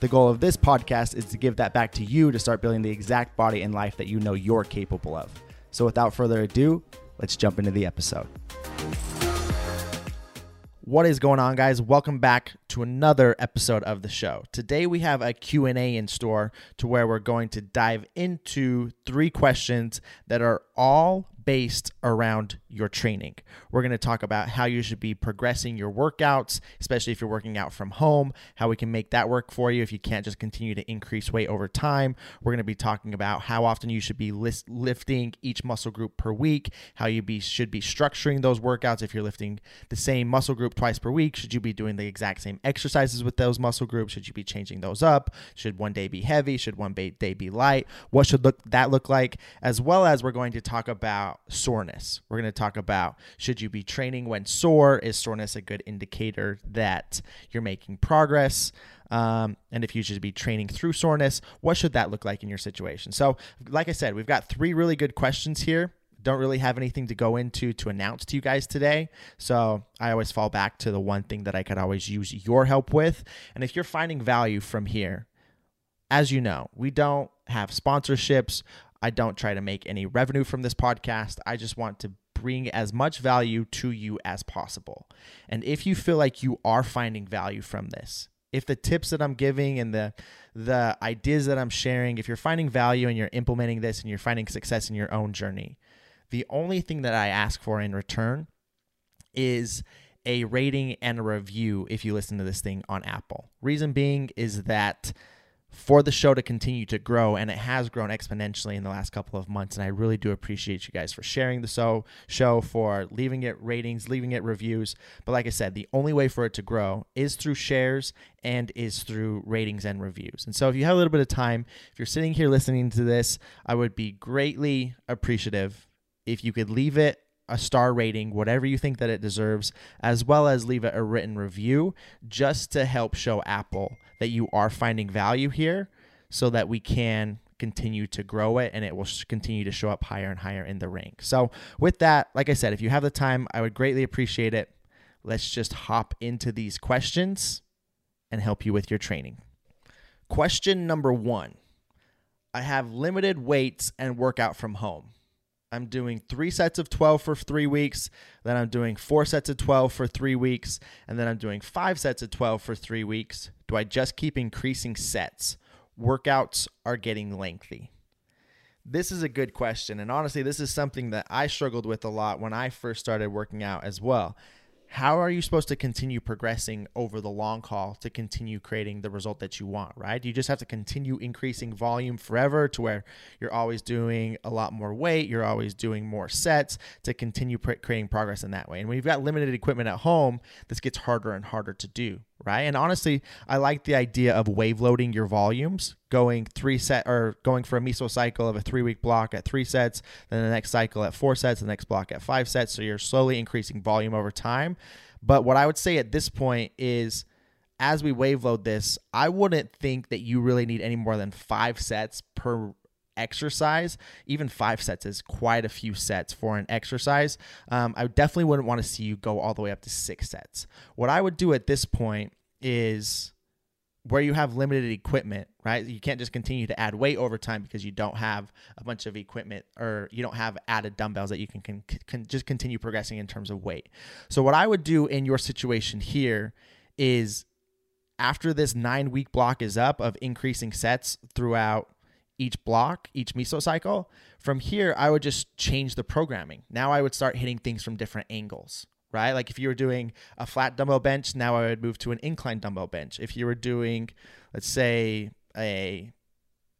The goal of this podcast is to give that back to you to start building the exact body and life that you know you're capable of. So, without further ado, let's jump into the episode. What is going on guys? Welcome back to another episode of the show. Today we have a Q&A in store to where we're going to dive into three questions that are all based around your training. We're going to talk about how you should be progressing your workouts, especially if you're working out from home, how we can make that work for you if you can't just continue to increase weight over time. We're going to be talking about how often you should be list- lifting each muscle group per week, how you be should be structuring those workouts if you're lifting the same muscle group twice per week, should you be doing the exact same exercises with those muscle groups, should you be changing those up? Should one day be heavy, should one day be light? What should look that look like? As well as we're going to talk about soreness. We're going to talk about should you be training when sore? Is soreness a good indicator that you're making progress? Um, and if you should be training through soreness, what should that look like in your situation? So, like I said, we've got three really good questions here. Don't really have anything to go into to announce to you guys today. So, I always fall back to the one thing that I could always use your help with. And if you're finding value from here, as you know, we don't have sponsorships. I don't try to make any revenue from this podcast. I just want to bring as much value to you as possible. And if you feel like you are finding value from this, if the tips that I'm giving and the the ideas that I'm sharing, if you're finding value and you're implementing this and you're finding success in your own journey, the only thing that I ask for in return is a rating and a review if you listen to this thing on Apple. Reason being is that for the show to continue to grow and it has grown exponentially in the last couple of months and i really do appreciate you guys for sharing the show show for leaving it ratings leaving it reviews. But like i said the only way for it to grow is through shares and is through ratings and reviews. And so if you have a little bit of time if you're sitting here listening to this i would be greatly appreciative if you could leave it a star rating, whatever you think that it deserves, as well as leave a written review just to help show Apple that you are finding value here so that we can continue to grow it and it will continue to show up higher and higher in the rank. So, with that, like I said, if you have the time, I would greatly appreciate it. Let's just hop into these questions and help you with your training. Question number one I have limited weights and workout from home. I'm doing three sets of 12 for three weeks. Then I'm doing four sets of 12 for three weeks. And then I'm doing five sets of 12 for three weeks. Do I just keep increasing sets? Workouts are getting lengthy. This is a good question. And honestly, this is something that I struggled with a lot when I first started working out as well how are you supposed to continue progressing over the long haul to continue creating the result that you want, right? You just have to continue increasing volume forever to where you're always doing a lot more weight, you're always doing more sets to continue pr- creating progress in that way. And when you've got limited equipment at home, this gets harder and harder to do right? And honestly, I like the idea of wave loading your volumes, going three set or going for a meso cycle of a three week block at three sets, then the next cycle at four sets, the next block at five sets. So you're slowly increasing volume over time. But what I would say at this point is as we wave load this, I wouldn't think that you really need any more than five sets per exercise, even five sets is quite a few sets for an exercise. Um, I definitely wouldn't want to see you go all the way up to six sets. What I would do at this point is where you have limited equipment, right? You can't just continue to add weight over time because you don't have a bunch of equipment or you don't have added dumbbells that you can, can, can just continue progressing in terms of weight. So, what I would do in your situation here is after this nine week block is up of increasing sets throughout each block, each mesocycle. From here, I would just change the programming. Now I would start hitting things from different angles, right? Like if you were doing a flat dumbbell bench, now I would move to an incline dumbbell bench. If you were doing, let's say, a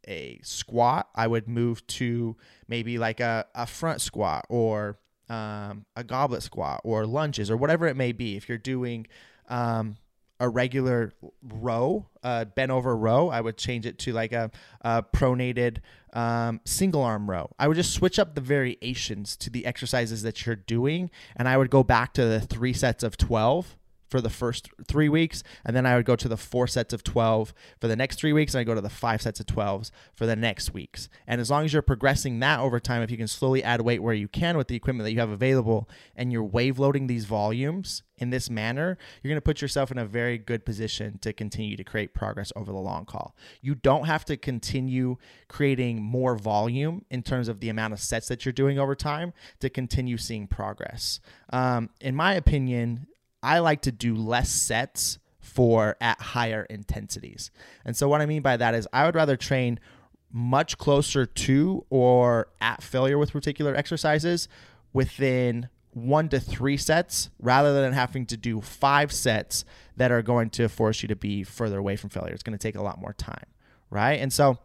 a squat, I would move to maybe like a, a front squat or um, a goblet squat or lunges or whatever it may be. If you're doing um, a regular row, uh, bent over row. I would change it to like a, a pronated um, single arm row. I would just switch up the variations to the exercises that you're doing, and I would go back to the three sets of 12 for the first three weeks, and then I would go to the four sets of 12 for the next three weeks, and I go to the five sets of 12s for the next weeks. And as long as you're progressing that over time, if you can slowly add weight where you can with the equipment that you have available, and you're wave loading these volumes in this manner, you're going to put yourself in a very good position to continue to create progress over the long haul. You don't have to continue creating more volume in terms of the amount of sets that you're doing over time to continue seeing progress. Um, in my opinion, I like to do less sets for at higher intensities. And so what I mean by that is I would rather train much closer to or at failure with particular exercises within one to three sets rather than having to do five sets that are going to force you to be further away from failure. It's going to take a lot more time, right? And so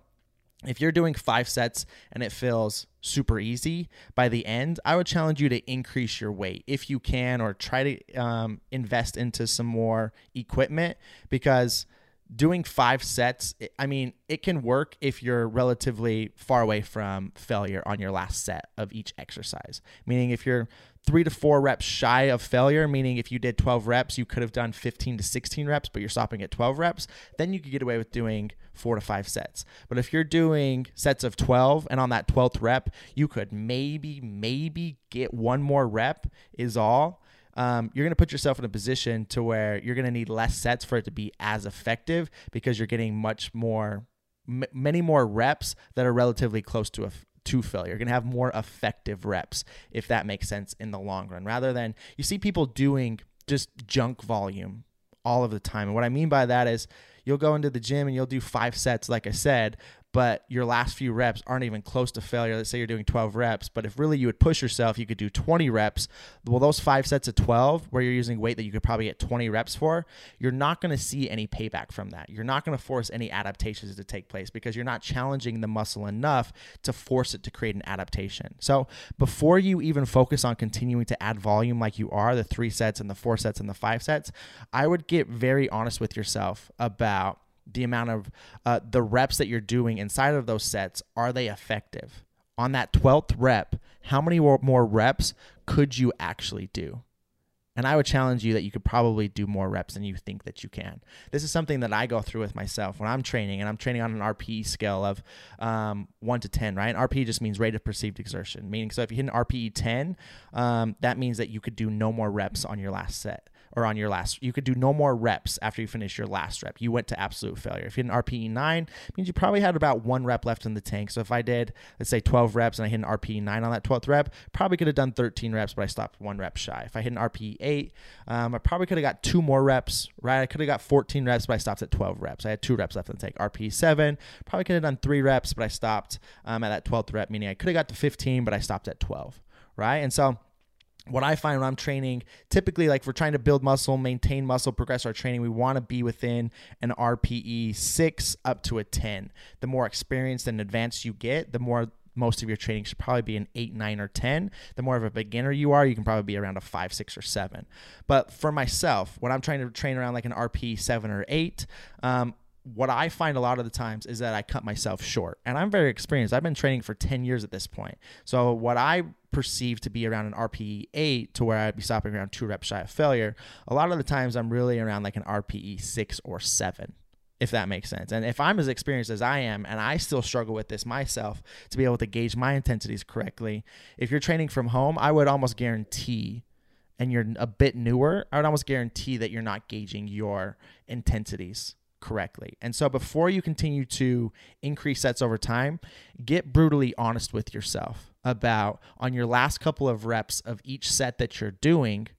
if you're doing five sets and it feels super easy by the end, I would challenge you to increase your weight if you can, or try to um, invest into some more equipment because doing five sets, I mean, it can work if you're relatively far away from failure on your last set of each exercise. Meaning, if you're three to four reps shy of failure, meaning if you did 12 reps, you could have done 15 to 16 reps, but you're stopping at 12 reps, then you could get away with doing four to five sets. But if you're doing sets of 12 and on that 12th rep, you could maybe, maybe get one more rep, is all um, you're going to put yourself in a position to where you're going to need less sets for it to be as effective because you're getting much more, m- many more reps that are relatively close to a to failure. You're going to have more effective reps if that makes sense in the long run. Rather than you see people doing just junk volume all of the time. And what I mean by that is you'll go into the gym and you'll do five sets, like I said, but your last few reps aren't even close to failure. Let's say you're doing 12 reps, but if really you would push yourself, you could do 20 reps. Well, those five sets of 12, where you're using weight that you could probably get 20 reps for, you're not going to see any payback from that. You're not going to force any adaptations to take place because you're not challenging the muscle enough to force it to create an adaptation. So before you even focus on continuing to add volume like you are, the three sets and the four sets and the five sets, I would get very honest with yourself about the amount of uh, the reps that you're doing inside of those sets are they effective? On that 12th rep how many more reps could you actually do? And i would challenge you that you could probably do more reps than you think that you can. This is something that i go through with myself when i'm training and i'm training on an rpe scale of um, 1 to 10 right? And rpe just means rate of perceived exertion meaning so if you hit an rpe 10 um, that means that you could do no more reps on your last set or on your last, you could do no more reps after you finish your last rep. You went to absolute failure. If you hit an RPE 9, means you probably had about one rep left in the tank. So if I did, let's say 12 reps and I hit an RPE 9 on that 12th rep, probably could have done 13 reps, but I stopped one rep shy. If I hit an RPE 8, um, I probably could have got two more reps, right? I could have got 14 reps, but I stopped at 12 reps. I had two reps left in the tank. RPE 7, probably could have done three reps, but I stopped um, at that 12th rep, meaning I could have got to 15, but I stopped at 12, right? And so, what I find when I'm training, typically, like if we're trying to build muscle, maintain muscle, progress our training, we want to be within an RPE six up to a 10. The more experienced and advanced you get, the more most of your training should probably be an eight, nine, or 10. The more of a beginner you are, you can probably be around a five, six, or seven. But for myself, when I'm trying to train around like an RP seven or eight, um, what I find a lot of the times is that I cut myself short. And I'm very experienced. I've been training for 10 years at this point. So what I perceive to be around an RPE 8 to where I'd be stopping around two reps shy of failure, a lot of the times I'm really around like an RPE 6 or 7 if that makes sense. And if I'm as experienced as I am and I still struggle with this myself to be able to gauge my intensities correctly, if you're training from home, I would almost guarantee and you're a bit newer, I would almost guarantee that you're not gauging your intensities correctly. And so before you continue to increase sets over time, get brutally honest with yourself about on your last couple of reps of each set that you're doing,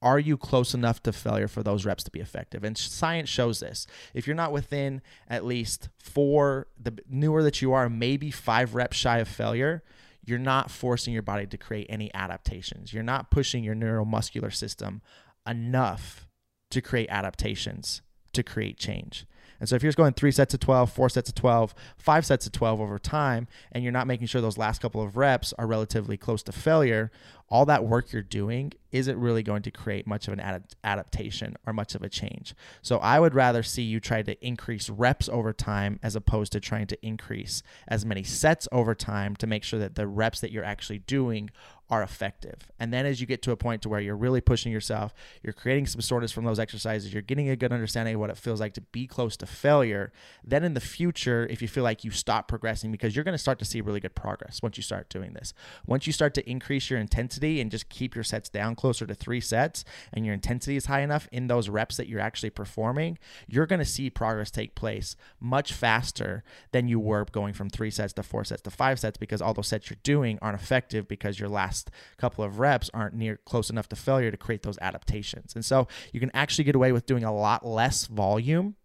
are you close enough to failure for those reps to be effective? And science shows this. If you're not within at least four, the newer that you are, maybe five reps shy of failure, you're not forcing your body to create any adaptations. You're not pushing your neuromuscular system enough to create adaptations to create change. And so if you're just going three sets of 12, four sets of 12, five sets of 12 over time, and you're not making sure those last couple of reps are relatively close to failure, all that work you're doing isn't really going to create much of an ad- adaptation or much of a change. So I would rather see you try to increase reps over time as opposed to trying to increase as many sets over time to make sure that the reps that you're actually doing are effective. And then as you get to a point to where you're really pushing yourself, you're creating some soreness from those exercises, you're getting a good understanding of what it feels like to be close to failure, then in the future, if you feel like you stop progressing because you're going to start to see really good progress once you start doing this. Once you start to increase your intensity and just keep your sets down closer to 3 sets and your intensity is high enough in those reps that you're actually performing, you're going to see progress take place much faster than you were going from 3 sets to 4 sets to 5 sets because all those sets you're doing aren't effective because your last last couple of reps aren't near close enough to failure to create those adaptations. And so you can actually get away with doing a lot less volume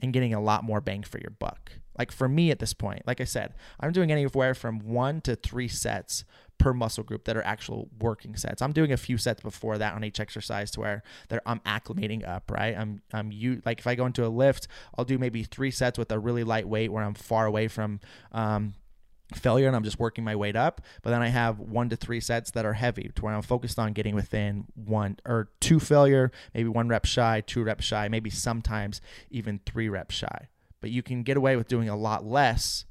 and getting a lot more bang for your buck. Like for me at this point, like I said, I'm doing anywhere from one to three sets per muscle group that are actual working sets. I'm doing a few sets before that on each exercise to where I'm acclimating up, right? I'm I'm you like if I go into a lift, I'll do maybe three sets with a really light weight where I'm far away from um, failure and I'm just working my weight up. But then I have one to three sets that are heavy to where I'm focused on getting within one or two failure, maybe one rep shy, two reps shy, maybe sometimes even three reps shy. But you can get away with doing a lot less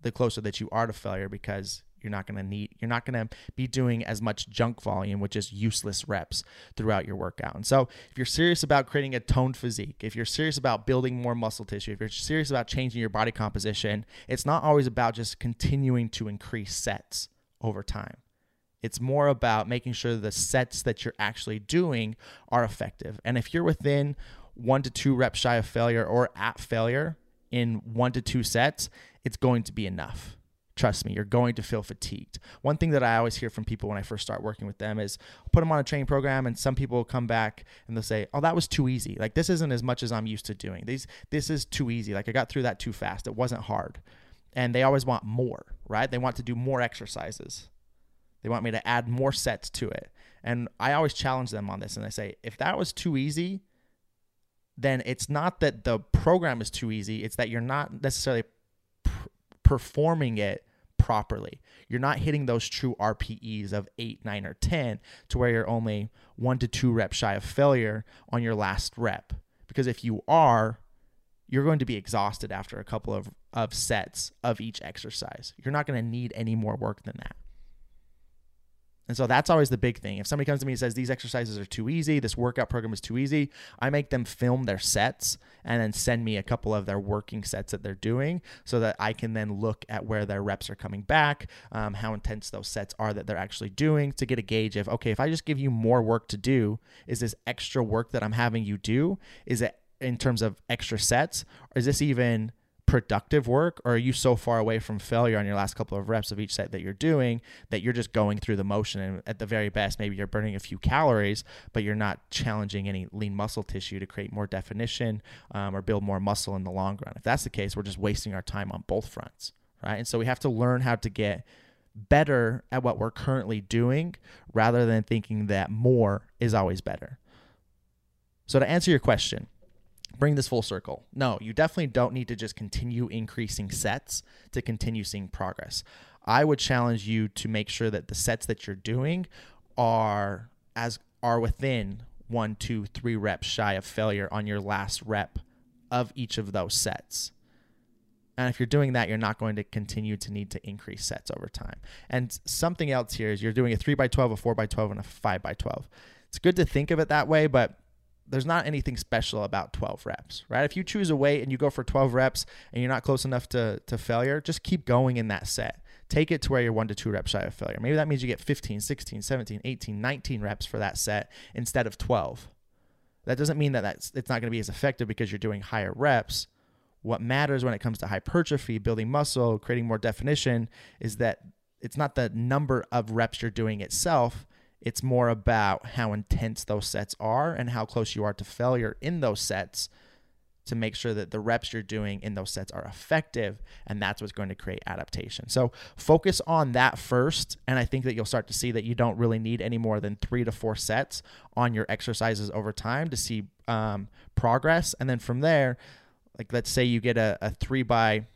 the closer that you are to failure because you're not going to need you're not going to be doing as much junk volume which is useless reps throughout your workout. And so if you're serious about creating a toned physique if you're serious about building more muscle tissue if you're serious about changing your body composition it's not always about just continuing to increase sets over time. It's more about making sure the sets that you're actually doing are effective. And if you're within one to two reps shy of failure or at failure in one to two sets it's going to be enough Trust me, you're going to feel fatigued. One thing that I always hear from people when I first start working with them is put them on a training program, and some people will come back and they'll say, "Oh, that was too easy. Like this isn't as much as I'm used to doing. These this is too easy. Like I got through that too fast. It wasn't hard." And they always want more, right? They want to do more exercises. They want me to add more sets to it. And I always challenge them on this, and I say, if that was too easy, then it's not that the program is too easy. It's that you're not necessarily performing it properly. You're not hitting those true RPEs of eight, nine, or 10 to where you're only one to two reps shy of failure on your last rep. Because if you are, you're going to be exhausted after a couple of, of sets of each exercise. You're not going to need any more work than that. And so that's always the big thing. If somebody comes to me and says these exercises are too easy, this workout program is too easy, I make them film their sets and then send me a couple of their working sets that they're doing so that I can then look at where their reps are coming back, um, how intense those sets are that they're actually doing to get a gauge of, okay, if I just give you more work to do, is this extra work that I'm having you do, is it in terms of extra sets, or is this even productive work or are you so far away from failure on your last couple of reps of each set that you're doing that you're just going through the motion and at the very best maybe you're burning a few calories but you're not challenging any lean muscle tissue to create more definition um, or build more muscle in the long run? If that's the case we're just wasting our time on both fronts right? And so we have to learn how to get better at what we're currently doing rather than thinking that more is always better. So to answer your question bring this full circle. No, you definitely don't need to just continue increasing sets to continue seeing progress. I would challenge you to make sure that the sets that you're doing are as are within one, two, three reps shy of failure on your last rep of each of those sets. And if you're doing that, you're not going to continue to need to increase sets over time. And something else here is you're doing a 3 by 12, a 4 by 12, and a 5 by 12. It's good to think of it that way, but there's not anything special about 12 reps, right? If you choose a weight and you go for 12 reps and you're not close enough to, to failure, just keep going in that set. Take it to where you're one to two reps shy of failure. Maybe that means you get 15, 16, 17, 18, 19 reps for that set instead of 12. That doesn't mean that that's, it's not going to be as effective because you're doing higher reps. What matters when it comes to hypertrophy, building muscle, creating more definition is that it's not the number of reps you're doing itself, it's more about how intense those sets are and how close you are to failure in those sets to make sure that the reps you're doing in those sets are effective. And that's what's going to create adaptation. So focus on that first. And I think that you'll start to see that you don't really need any more than three to four sets on your exercises over time to see um, progress. And then from there, like let's say you get a, a three by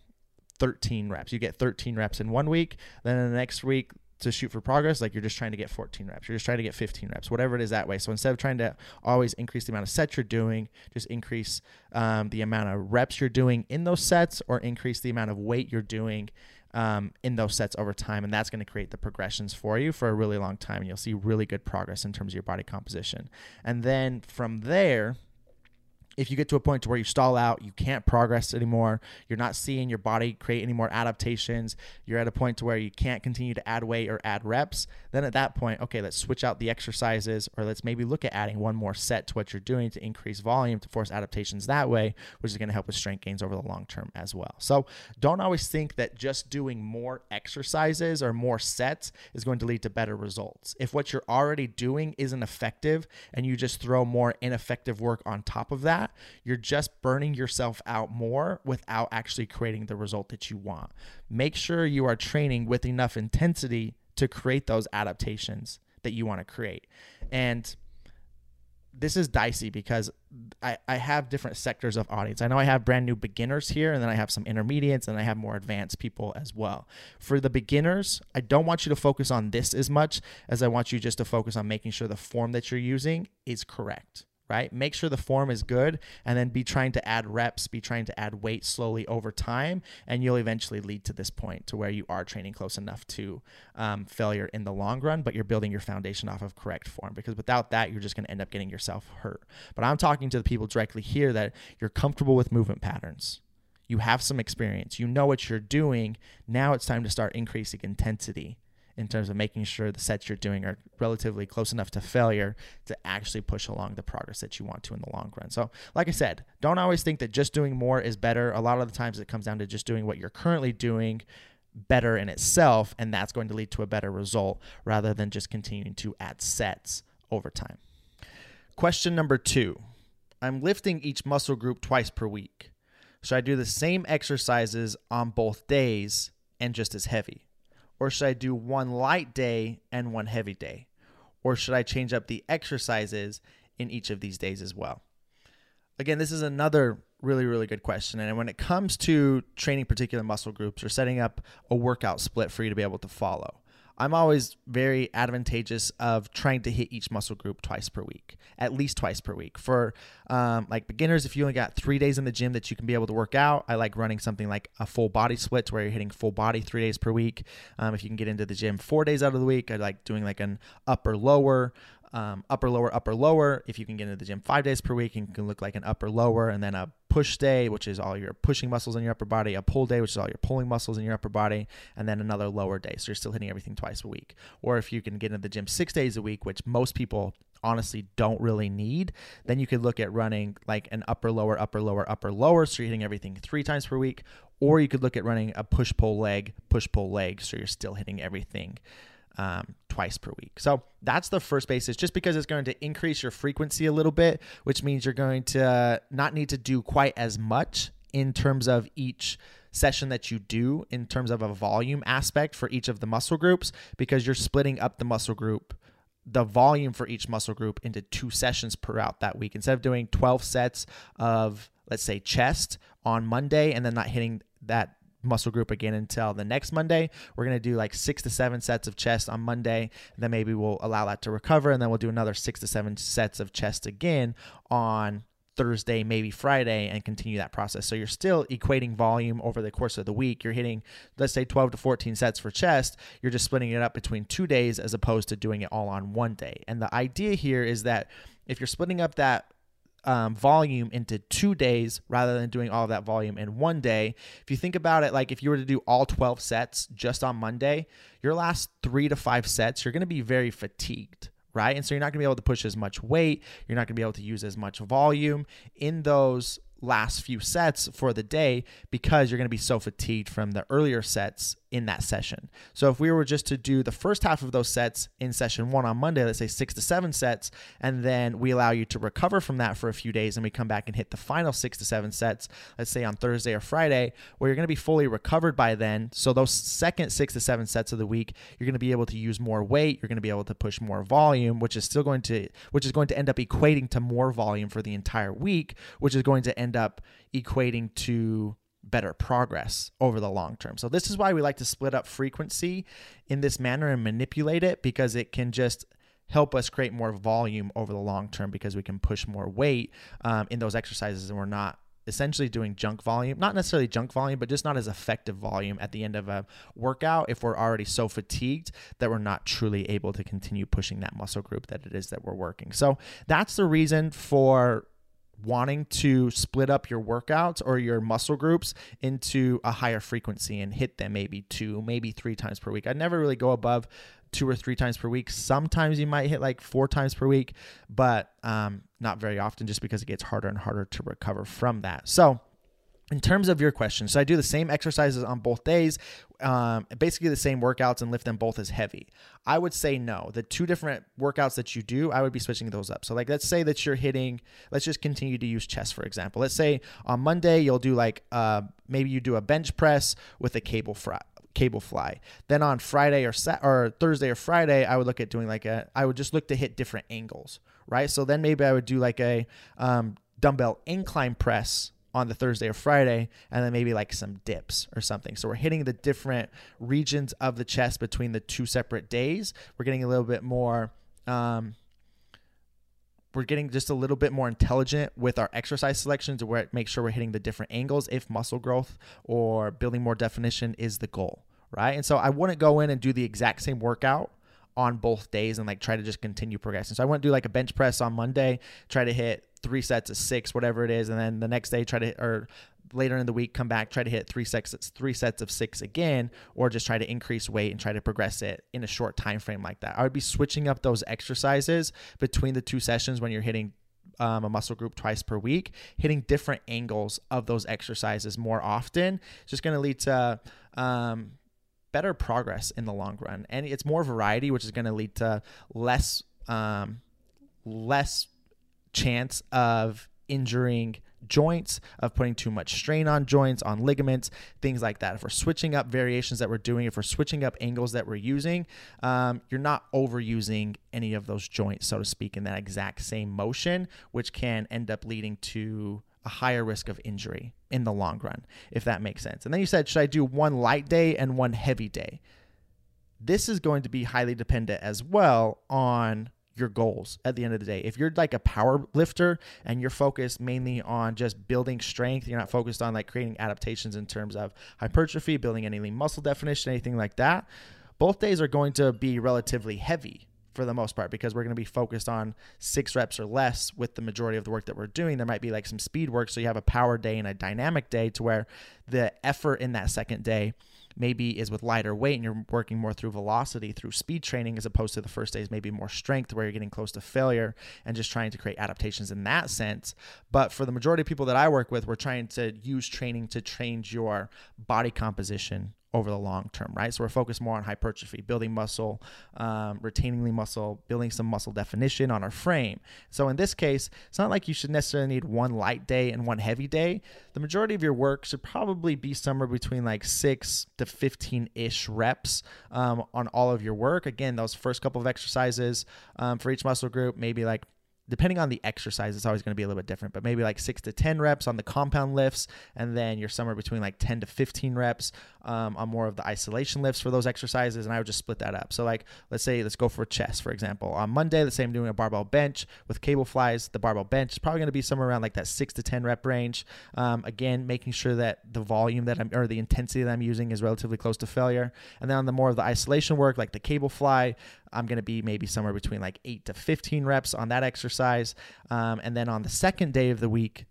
13 reps. You get 13 reps in one week. Then in the next week, to shoot for progress, like you're just trying to get 14 reps. You're just trying to get 15 reps, whatever it is that way. So instead of trying to always increase the amount of sets you're doing, just increase um, the amount of reps you're doing in those sets or increase the amount of weight you're doing um, in those sets over time. And that's going to create the progressions for you for a really long time. And you'll see really good progress in terms of your body composition. And then from there, if you get to a point to where you stall out, you can't progress anymore, you're not seeing your body create any more adaptations, you're at a point to where you can't continue to add weight or add reps, then at that point, okay, let's switch out the exercises or let's maybe look at adding one more set to what you're doing to increase volume to force adaptations that way, which is going to help with strength gains over the long term as well. So, don't always think that just doing more exercises or more sets is going to lead to better results. If what you're already doing isn't effective and you just throw more ineffective work on top of that, that, you're just burning yourself out more without actually creating the result that you want. Make sure you are training with enough intensity to create those adaptations that you want to create. And this is dicey because I, I have different sectors of audience. I know I have brand new beginners here, and then I have some intermediates, and I have more advanced people as well. For the beginners, I don't want you to focus on this as much as I want you just to focus on making sure the form that you're using is correct right? Make sure the form is good and then be trying to add reps, be trying to add weight slowly over time. And you'll eventually lead to this point to where you are training close enough to um, failure in the long run, but you're building your foundation off of correct form because without that, you're just going to end up getting yourself hurt. But I'm talking to the people directly here that you're comfortable with movement patterns. You have some experience. You know what you're doing. Now it's time to start increasing intensity in terms of making sure the sets you're doing are relatively close enough to failure to actually push along the progress that you want to in the long run. So, like I said, don't always think that just doing more is better. A lot of the times it comes down to just doing what you're currently doing better in itself, and that's going to lead to a better result rather than just continuing to add sets over time. Question number two I'm lifting each muscle group twice per week. Should I do the same exercises on both days and just as heavy? Or should I do one light day and one heavy day? Or should I change up the exercises in each of these days as well? Again, this is another really, really good question. And when it comes to training particular muscle groups or setting up a workout split for you to be able to follow, I'm always very advantageous of trying to hit each muscle group twice per week, at least twice per week. For um, like beginners, if you only got three days in the gym that you can be able to work out, I like running something like a full body split where you're hitting full body three days per week. Um, if you can get into the gym four days out of the week, I like doing like an upper lower um, upper lower upper lower. If you can get into the gym five days per week and can look like an upper lower and then a push day which is all your pushing muscles in your upper body a pull day which is all your pulling muscles in your upper body and then another lower day. So you're still hitting everything twice a week. Or if you can get into the gym six days a week which most people honestly don't really need then you could look at running like an upper lower upper lower upper lower. So you're hitting everything three times per week. Or you could look at running a push pull leg push pull leg. So you're still hitting everything um, twice per week. So that's the first basis, just because it's going to increase your frequency a little bit, which means you're going to uh, not need to do quite as much in terms of each session that you do in terms of a volume aspect for each of the muscle groups because you're splitting up the muscle group the volume for each muscle group into two sessions per out that week instead of doing 12 sets of let's say chest on Monday and then not hitting that muscle group again until the next Monday. We're going to do like six to seven sets of chest on Monday. Then maybe we'll allow that to recover. And then we'll do another six to seven sets of chest again on Thursday, maybe Friday, and continue that process. So you're still equating volume over the course of the week. You're hitting, let's say, 12 to 14 sets for chest. You're just splitting it up between two days as opposed to doing it all on one day. And the idea here is that if you're splitting up that um, volume into two days rather than doing all that volume in one day. If you think about it, like if you were to do all 12 sets just on Monday, your last three to five sets, you're going to be very fatigued. Right. And so you're not going to be able to push as much weight. You're not going to be able to use as much volume in those last few sets for the day because you're going to be so fatigued from the earlier sets in that session. So if we were just to do the first half of those sets in session one on Monday, let's say six to seven sets, and then we allow you to recover from that for a few days and we come back and hit the final six to seven sets, let's say on Thursday or Friday, where you're going to be fully recovered by then. So those second six to seven sets of the week, you're going to be able to use more weight, you're going to be able to push more volume, which is still going to which is going to end up equating to more volume for the entire week, which is going to end up equating to better progress over the long term. So this is why we like to split up frequency in this manner and manipulate it because it can just help us create more volume over the long term because we can push more weight um, in those exercises and we're not essentially doing junk volume not necessarily junk volume but just not as effective volume at the end of a workout if we're already so fatigued that we're not truly able to continue pushing that muscle group that it is that we're working so that's the reason for wanting to split up your workouts or your muscle groups into a higher frequency and hit them maybe two, maybe three times per week. I never really go above two or three times per week. Sometimes you might hit like four times per week, but um, not very often just because it gets harder and harder to recover from that. So, in terms of your question, so I do the same exercises on both days, um, basically the same workouts and lift them both as heavy. I would say no. The two different workouts that you do, I would be switching those up. So, like, let's say that you're hitting, let's just continue to use chest, for example. Let's say on Monday, you'll do like, uh, maybe you do a bench press with a cable fry cable fly. Then on Friday or Sa- or Thursday or Friday, I would look at doing like a I would just look to hit different angles, right? So then maybe I would do like a um, dumbbell incline press on the Thursday or Friday, and then maybe like some dips or something. So we're hitting the different regions of the chest between the two separate days. We're getting a little bit more. Um, we're getting just a little bit more intelligent with our exercise selections to where make sure we're hitting the different angles if muscle growth or building more definition is the goal, right? And so I wouldn't go in and do the exact same workout on both days and like try to just continue progressing. So I wouldn't do like a bench press on Monday, try to hit three sets of six, whatever it is, and then the next day try to or later in the week come back try to hit three sets three sets of six again or just try to increase weight and try to progress it in a short time frame like that. I would be switching up those exercises between the two sessions when you're hitting um, a muscle group twice per week hitting different angles of those exercises more often. It's just going to lead to um, better progress in the long run. And it's more variety which is going to lead to less um, less chance of injuring joints, of putting too much strain on joints, on ligaments, things like that. If we're switching up variations that we're doing, if we're switching up angles that we're using, um, you're not overusing any of those joints, so to speak, in that exact same motion, which can end up leading to a higher risk of injury in the long run, if that makes sense. And then you said, should I do one light day and one heavy day? This is going to be highly dependent as well on your goals at the end of the day. If you're like a power lifter and you're focused mainly on just building strength, you're not focused on like creating adaptations in terms of hypertrophy, building any lean muscle definition, anything like that, both days are going to be relatively heavy for the most part because we're going to be focused on six reps or less with the majority of the work that we're doing. There might be like some speed work. So you have a power day and a dynamic day to where the effort in that second day maybe is with lighter weight and you're working more through velocity through speed training as opposed to the first days maybe more strength where you're getting close to failure and just trying to create adaptations in that sense. But for the majority of people that i work with we're trying to use training to change your body composition over the long term, right? So we're focused more on hypertrophy, building muscle, um, retaining muscle, building some muscle definition on our frame. So in this case, it's not like you should necessarily need one light day and one heavy day. The majority of your work should probably be somewhere between like six to 15 ish reps um, on all of your work. Again, those first couple of exercises um, for each muscle group, maybe like depending on the exercise, it's always going to be a little bit different, but maybe like six to 10 reps on the compound lifts. And then you're somewhere between like 10 to 15 reps um, on more of the isolation lifts for those exercises. And I would just split that up. So, like, let's say, let's go for chest, for example. On Monday, let's say I'm doing a barbell bench with cable flies. The barbell bench is probably going to be somewhere around like that six to 10 rep range. Um, again, making sure that the volume that I'm, or the intensity that I'm using is relatively close to failure. And then on the more of the isolation work, like the cable fly, I'm going to be maybe somewhere between like eight to 15 reps on that exercise. Um, and then on the second day of the week,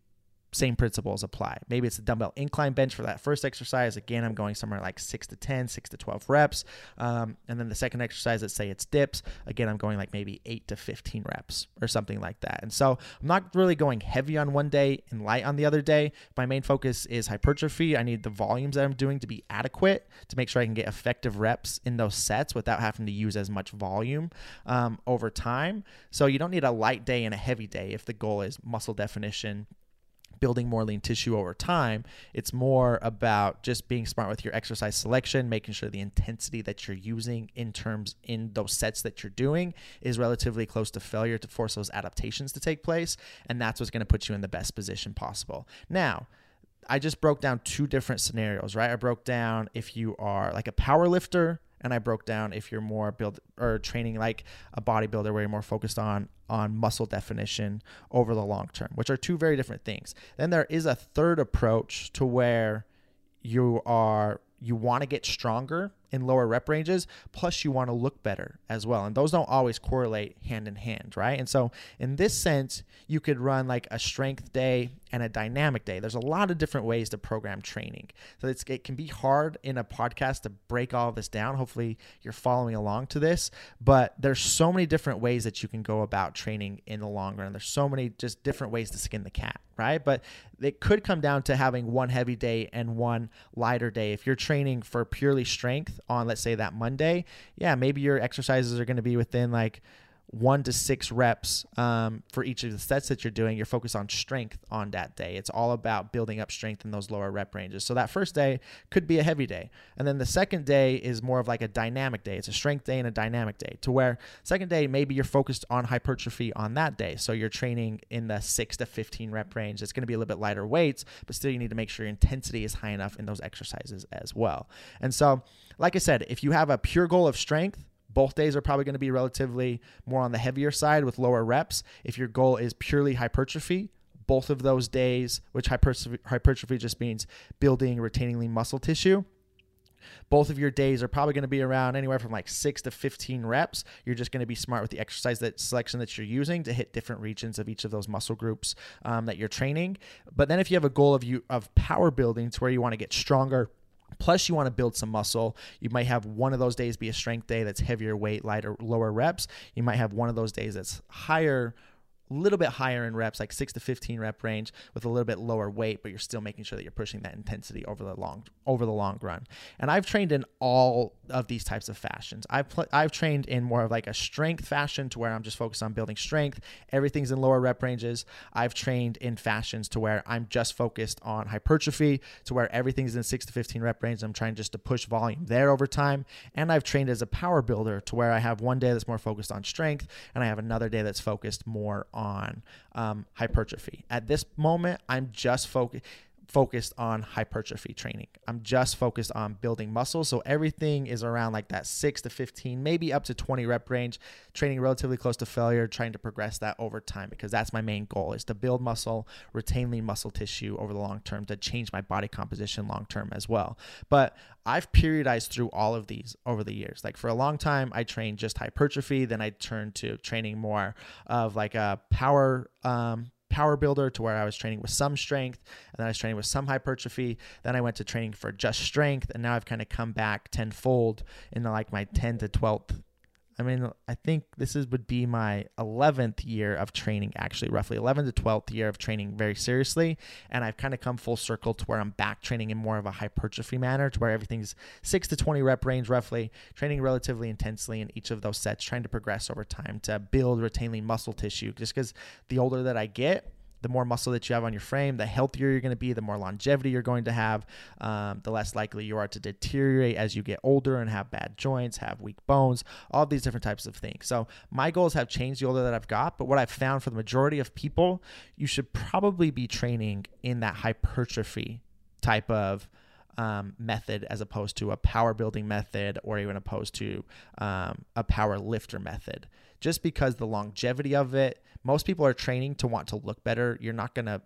same principles apply. Maybe it's a dumbbell incline bench for that first exercise. Again, I'm going somewhere like six to 10, six to 12 reps. Um, and then the second exercise, let's say it's dips. Again, I'm going like maybe eight to 15 reps or something like that. And so I'm not really going heavy on one day and light on the other day. My main focus is hypertrophy. I need the volumes that I'm doing to be adequate to make sure I can get effective reps in those sets without having to use as much volume um, over time. So you don't need a light day and a heavy day if the goal is muscle definition building more lean tissue over time. It's more about just being smart with your exercise selection, making sure the intensity that you're using in terms in those sets that you're doing is relatively close to failure to force those adaptations to take place. And that's what's going to put you in the best position possible. Now, I just broke down two different scenarios, right? I broke down if you are like a power lifter and I broke down if you're more build or training like a bodybuilder where you're more focused on on muscle definition over the long term, which are two very different things. Then there is a third approach to where you are you want to get stronger in lower rep ranges, plus you want to look better as well. And those don't always correlate hand in hand, right? And so, in this sense, you could run like a strength day and a dynamic day. There's a lot of different ways to program training. So, it can be hard in a podcast to break all this down. Hopefully, you're following along to this, but there's so many different ways that you can go about training in the long run. There's so many just different ways to skin the cat, right? But it could come down to having one heavy day and one lighter day. If you're training for purely strength, on let's say that Monday, yeah, maybe your exercises are going to be within like one to six reps um, for each of the sets that you're doing. You're focused on strength on that day. It's all about building up strength in those lower rep ranges. So that first day could be a heavy day. And then the second day is more of like a dynamic day. It's a strength day and a dynamic day to where second day, maybe you're focused on hypertrophy on that day. So you're training in the six to 15 rep range. It's going to be a little bit lighter weights, but still you need to make sure your intensity is high enough in those exercises as well. And so, like I said, if you have a pure goal of strength, both days are probably going to be relatively more on the heavier side with lower reps. If your goal is purely hypertrophy, both of those days, which hypertrophy, hypertrophy just means building, retaining lean muscle tissue, both of your days are probably going to be around anywhere from like six to 15 reps. You're just going to be smart with the exercise that selection that you're using to hit different regions of each of those muscle groups um, that you're training. But then if you have a goal of you of power building to where you want to get stronger Plus, you want to build some muscle. You might have one of those days be a strength day that's heavier weight, lighter, lower reps. You might have one of those days that's higher little bit higher in reps, like six to 15 rep range with a little bit lower weight, but you're still making sure that you're pushing that intensity over the long over the long run. And I've trained in all of these types of fashions. I've pl- I've trained in more of like a strength fashion to where I'm just focused on building strength. Everything's in lower rep ranges. I've trained in fashions to where I'm just focused on hypertrophy, to where everything's in six to 15 rep range. I'm trying just to push volume there over time. And I've trained as a power builder to where I have one day that's more focused on strength, and I have another day that's focused more on on um, hypertrophy. At this moment, I'm just focused focused on hypertrophy training. I'm just focused on building muscle. So everything is around like that 6 to 15, maybe up to 20 rep range, training relatively close to failure, trying to progress that over time because that's my main goal is to build muscle, retain lean muscle tissue over the long term to change my body composition long term as well. But I've periodized through all of these over the years. Like for a long time I trained just hypertrophy, then I turned to training more of like a power um power builder to where I was training with some strength and then I was training with some hypertrophy. Then I went to training for just strength and now I've kind of come back tenfold in like my 10 to 12th I mean, I think this is would be my 11th year of training, actually, roughly 11 to 12th year of training very seriously. And I've kind of come full circle to where I'm back training in more of a hypertrophy manner, to where everything's 6 to 20 rep range roughly, training relatively intensely in each of those sets, trying to progress over time to build retaining muscle tissue. Just because the older that I get, the more muscle that you have on your frame, the healthier you're going to be, the more longevity you're going to have, um, the less likely you are to deteriorate as you get older and have bad joints, have weak bones, all these different types of things. So my goals have changed the older that I've got, but what I've found for the majority of people, you should probably be training in that hypertrophy type of um, method as opposed to a power building method or even opposed to um, a power lifter method. Just because the longevity of it, most people are training to want to look better. You're not going to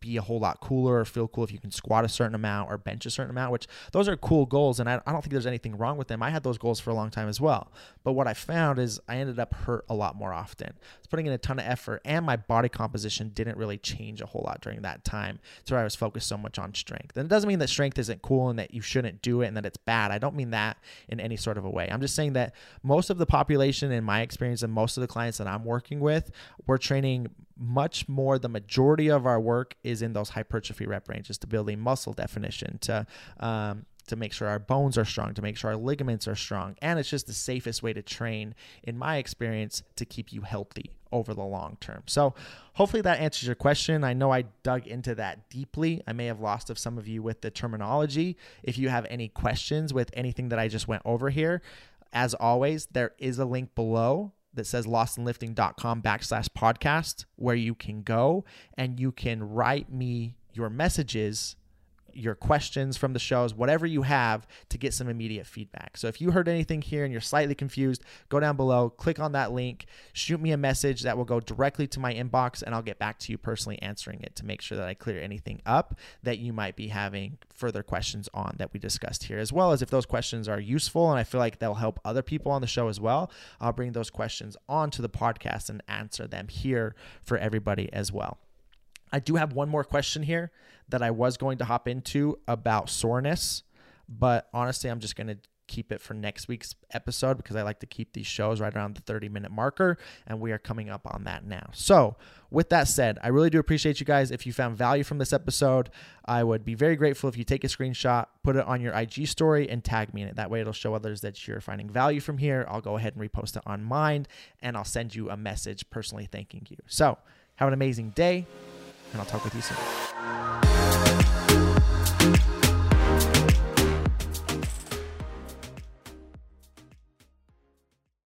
be a whole lot cooler or feel cool if you can squat a certain amount or bench a certain amount, which those are cool goals. And I, I don't think there's anything wrong with them. I had those goals for a long time as well. But what I found is I ended up hurt a lot more often. I was putting in a ton of effort and my body composition didn't really change a whole lot during that time. So I was focused so much on strength. And it doesn't mean that strength isn't cool and that you shouldn't do it and that it's bad. I don't mean that in any sort of a way. I'm just saying that most of the population, in my experience, and most of the clients that I'm working with, we're training much more the majority of our work is in those hypertrophy rep ranges to building muscle definition to um, to make sure our bones are strong to make sure our ligaments are strong. And it's just the safest way to train in my experience to keep you healthy over the long term. So hopefully that answers your question. I know i dug into that deeply. I may have lost of some of you with the terminology. If you have any questions with anything that i just went over here as always there is a link below that says lostandlifting.com backslash podcast where you can go and you can write me your messages your questions from the shows, whatever you have to get some immediate feedback. So if you heard anything here and you're slightly confused, go down below, click on that link, shoot me a message that will go directly to my inbox, and I'll get back to you personally answering it to make sure that I clear anything up that you might be having further questions on that we discussed here, as well as if those questions are useful and I feel like they'll help other people on the show as well, I'll bring those questions onto the podcast and answer them here for everybody as well. I do have one more question here that I was going to hop into about soreness, but honestly, I'm just going to keep it for next week's episode because I like to keep these shows right around the 30 minute marker, and we are coming up on that now. So, with that said, I really do appreciate you guys. If you found value from this episode, I would be very grateful if you take a screenshot, put it on your IG story, and tag me in it. That way, it'll show others that you're finding value from here. I'll go ahead and repost it on mine, and I'll send you a message personally thanking you. So, have an amazing day, and I'll talk with you soon.